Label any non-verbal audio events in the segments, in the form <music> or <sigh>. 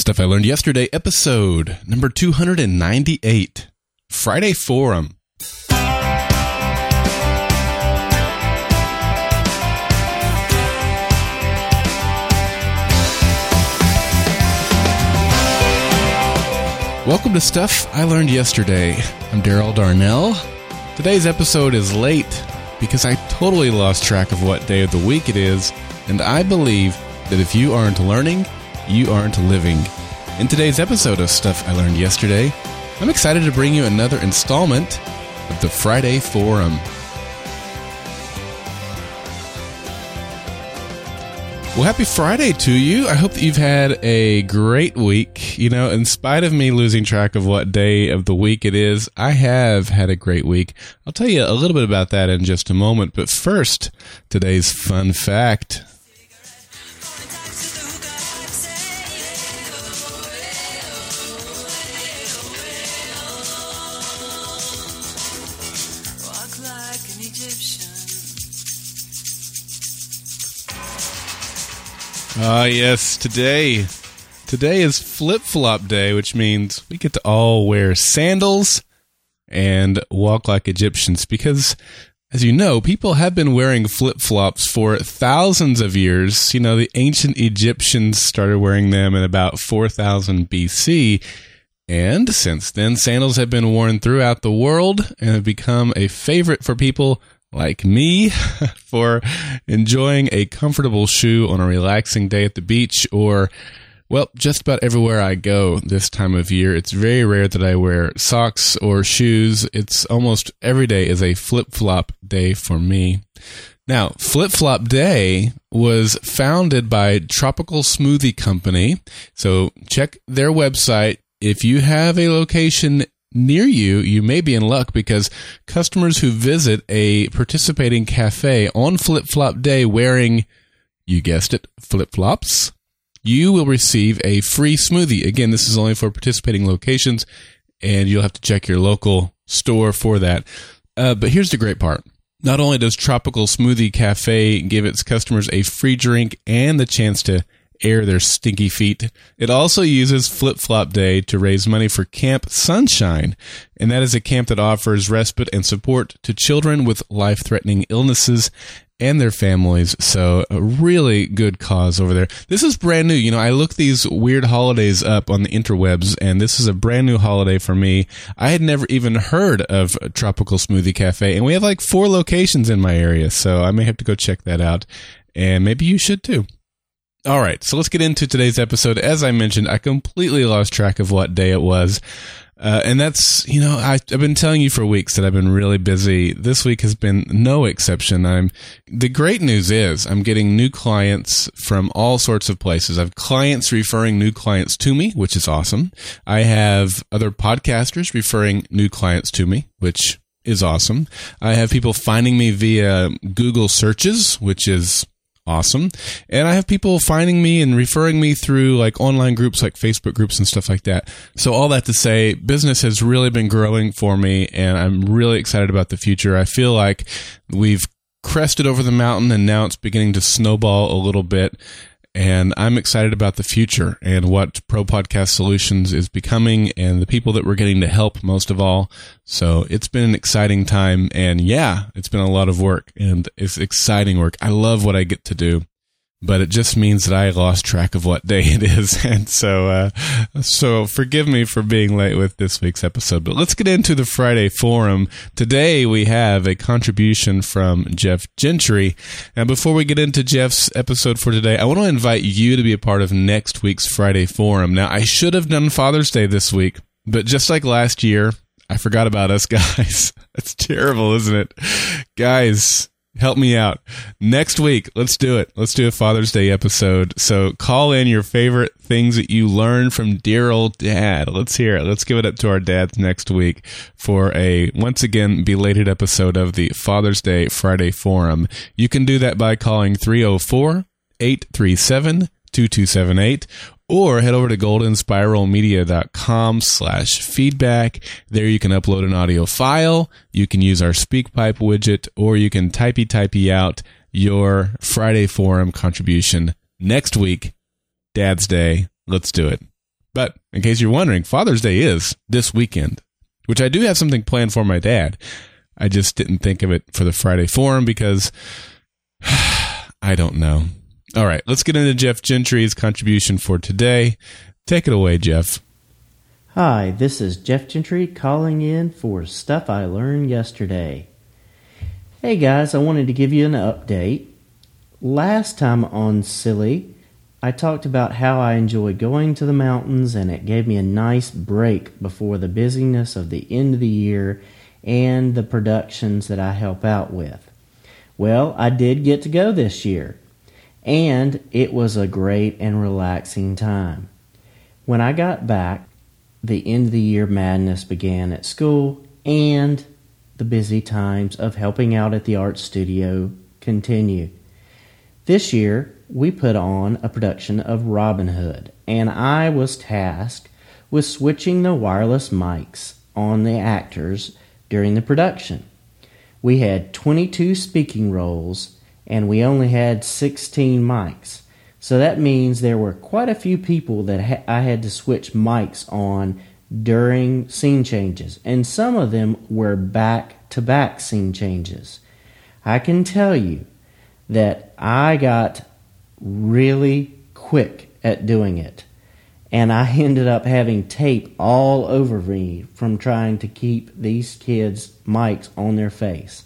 Stuff I learned yesterday, episode number 298, Friday Forum. Welcome to Stuff I Learned Yesterday. I'm Darrell Darnell. Today's episode is late because I totally lost track of what day of the week it is, and I believe that if you aren't learning, you aren't living. In today's episode of Stuff I Learned Yesterday, I'm excited to bring you another installment of the Friday Forum. Well, happy Friday to you. I hope that you've had a great week. You know, in spite of me losing track of what day of the week it is, I have had a great week. I'll tell you a little bit about that in just a moment. But first, today's fun fact. Ah, yes, today. Today is flip flop day, which means we get to all wear sandals and walk like Egyptians because, as you know, people have been wearing flip flops for thousands of years. You know, the ancient Egyptians started wearing them in about 4000 BC. And since then, sandals have been worn throughout the world and have become a favorite for people like me <laughs> for enjoying a comfortable shoe on a relaxing day at the beach or, well, just about everywhere I go this time of year. It's very rare that I wear socks or shoes. It's almost every day is a flip flop day for me. Now, Flip Flop Day was founded by Tropical Smoothie Company. So check their website. If you have a location near you, you may be in luck because customers who visit a participating cafe on Flip Flop Day wearing, you guessed it, flip flops, you will receive a free smoothie. Again, this is only for participating locations, and you'll have to check your local store for that. Uh, but here's the great part. Not only does Tropical Smoothie Cafe give its customers a free drink and the chance to air their stinky feet, it also uses Flip Flop Day to raise money for Camp Sunshine. And that is a camp that offers respite and support to children with life threatening illnesses and their families. So a really good cause over there. This is brand new. You know, I look these weird holidays up on the interwebs and this is a brand new holiday for me. I had never even heard of Tropical Smoothie Cafe and we have like four locations in my area. So I may have to go check that out and maybe you should too. All right, so let's get into today's episode. As I mentioned, I completely lost track of what day it was. Uh, and that's, you know, I, I've been telling you for weeks that I've been really busy. This week has been no exception. I'm, the great news is I'm getting new clients from all sorts of places. I have clients referring new clients to me, which is awesome. I have other podcasters referring new clients to me, which is awesome. I have people finding me via Google searches, which is awesome. And I have people finding me and referring me through like online groups like Facebook groups and stuff like that. So all that to say, business has really been growing for me and I'm really excited about the future. I feel like we've crested over the mountain and now it's beginning to snowball a little bit. And I'm excited about the future and what Pro Podcast Solutions is becoming and the people that we're getting to help most of all. So it's been an exciting time. And yeah, it's been a lot of work and it's exciting work. I love what I get to do but it just means that I lost track of what day it is. <laughs> And so, uh, so forgive me for being late with this week's episode, but let's get into the Friday forum. Today we have a contribution from Geoff Gentry. And before we get into Geoff's episode for today, I want to invite you to be a part of next week's Friday forum. Now, I should have done Father's Day this week, but just like last year, I forgot about us <laughs> guys. That's terrible, isn't it? Guys, help me out. Next week, let's do it. Let's do a Father's Day episode. So call in your favorite things that you learned from dear old dad. Let's hear it. Let's give it up to our dads next week for a once again belated episode of the Father's Day Friday Forum. You can do that by calling 304 837 2278 or head over to goldenspiralmedia.com slash feedback. There you can upload an audio file. You can use our SpeakPipe widget or you can typey typey out your Friday forum contribution next week. Dad's Day. Let's do it. But in case you're wondering, Father's Day is this weekend, which I do have something planned for my dad. I just didn't think of it for the Friday forum because <sighs> I don't know. All right, let's get into Geoff Gentry's contribution for today. Take it away, Geoff. Hi, this is Geoff Gentry calling in for stuff I learned yesterday. Hey guys, I wanted to give you an update. Last time on SILY, I talked about how I enjoy going to the mountains and it gave me a nice break before the busyness of the end of the year and the productions that I help out with. Well, I did get to go this year, and it was a great and relaxing time. When I got back, the end of the year madness began at school, and the busy times of helping out at the art studio continued. This year, we put on a production of Robin Hood, and I was tasked with switching the wireless mics on the actors during the production. We had 22 speaking roles, and we only had 16 mics. So that means there were quite a few people that ha- I had to switch mics on during scene changes, and some of them were back to back scene changes. I can tell you that I got really quick at doing it, and I <laughs> ended up having tape all over me from trying to keep these kids' mics on their face.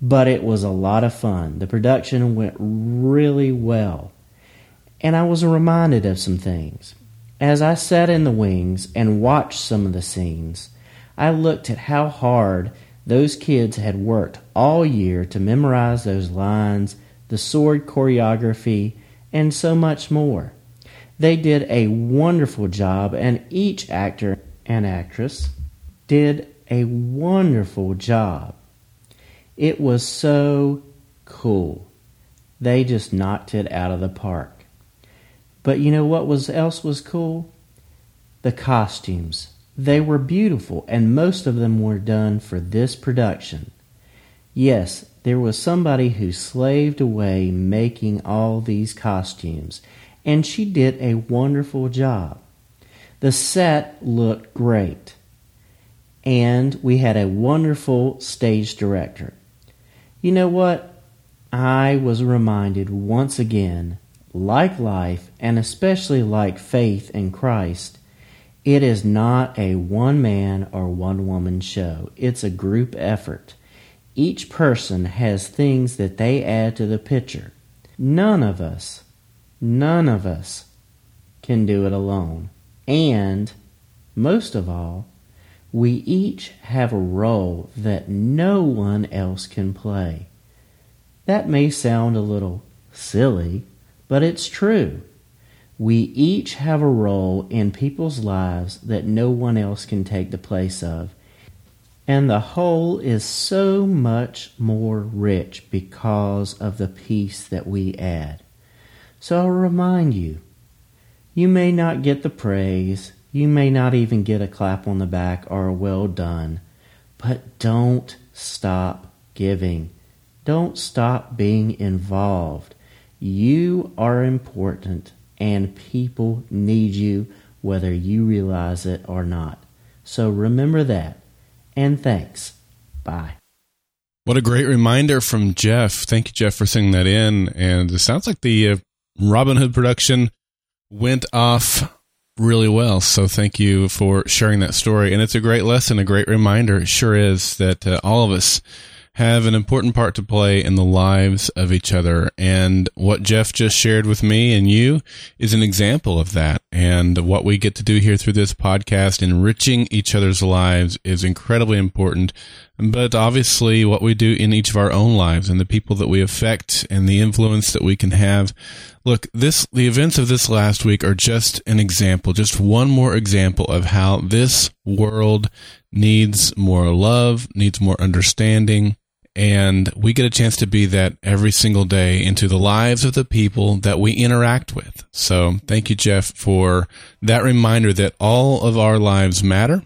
But it was a lot of fun. The production went really well and I was reminded of some things. As I sat in the wings and watched some of the scenes, I looked at how hard those kids had worked all year to memorize those lines, the sword choreography, and so much more. They did a wonderful job, and each actor and actress did a wonderful job. It was so cool. They just knocked it out of the park. But you know what was else was cool? The costumes. They were beautiful and most of them were done for this production. Yes, there was somebody who slaved away making all these costumes and she did a wonderful job. The set looked great. And we had a wonderful stage director. You know what? I was reminded once again like life, and especially like faith in Christ, it is not a one man or one woman show. It's a group effort. Each person has things that they add to the picture. None of us, none of us can do it alone. And, most of all, we each have a role that no one else can play. That may sound a little silly, but it's true. We each have a role in people's lives that no one else can take the place of. And the whole is so much more rich because of the piece that we add. So I'll remind you you may not get the praise, you may not even get a clap on the back or a well done, but don't stop giving. Don't stop being involved. You are important and people need you whether you realize it or not. So remember that. And thanks. Bye. What a great reminder from Geoff. Thank you, Geoff, for sending that in. And it sounds like the uh, Robin Hood production went off really well. So thank you for sharing that story. And it's a great lesson, a great reminder. It sure is that uh, all of us have an important part to play in the lives of each other. And what Geoff just shared with me and you is an example of that. And what we get to do here through this podcast, enriching each other's lives is incredibly important. But obviously what we do in each of our own lives and the people that we affect and the influence that we can have. Look, this, the events of this last week are just an example, just one more example of how this world needs more love, needs more understanding, and we get a chance to be that every single day into the lives of the people that we interact with. So thank you, Geoff, for that reminder that all of our lives matter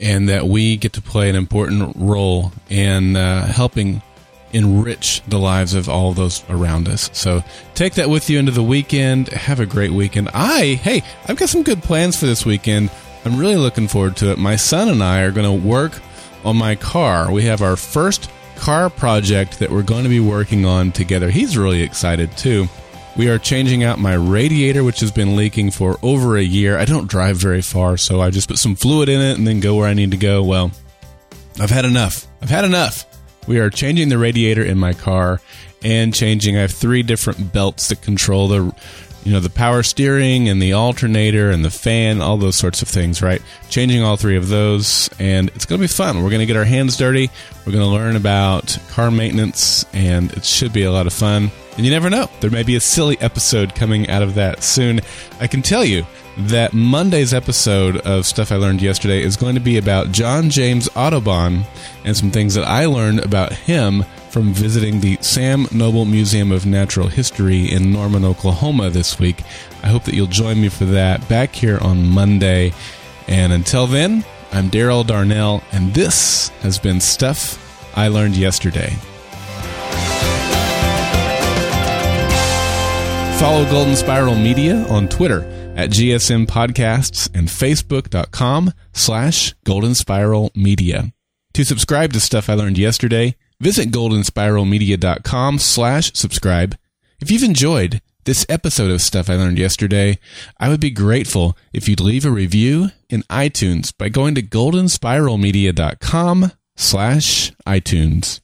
and that we get to play an important role in uh, helping enrich the lives of all those around us. So take that with you into the weekend. Have a great weekend. I, hey, I've got some good plans for this weekend. I'm really looking forward to it. My son and I are going to work on my car. We have our first car project that we're going to be working on together. He's really excited too. We are changing out my radiator, which has been leaking for over a year. I don't drive very far, so I just put some fluid in it and then go where I need to go. Well, I've had enough. I've had enough. We are changing the radiator in my car and changing. I have three different belts that control the, you know, the power steering and the alternator and the fan, all those sorts of things, right? Changing all three of those, and it's going to be fun. We're going to get our hands dirty. We're going to learn about car maintenance, and it should be a lot of fun. And you never know, there may be a silly episode coming out of that soon. I can tell you that Monday's episode of Stuff I Learned Yesterday is going to be about John James Audubon and some things that I learned about him from visiting the Sam Noble Museum of Natural History in Norman, Oklahoma this week. I hope that you'll join me for that back here on Monday. And until then, I'm Darrell Darnell, and this has been Stuff I Learned Yesterday. Follow Golden Spiral Media on Twitter at GSM Podcasts and Facebook.com slash Golden Spiral Media. To subscribe to Stuff I Learned Yesterday, visit goldenspiralmedia.com slash subscribe. If you've enjoyed this episode of Stuff I Learned Yesterday, I would be grateful if you'd leave a review in iTunes by going to goldenspiralmedia.com slash iTunes.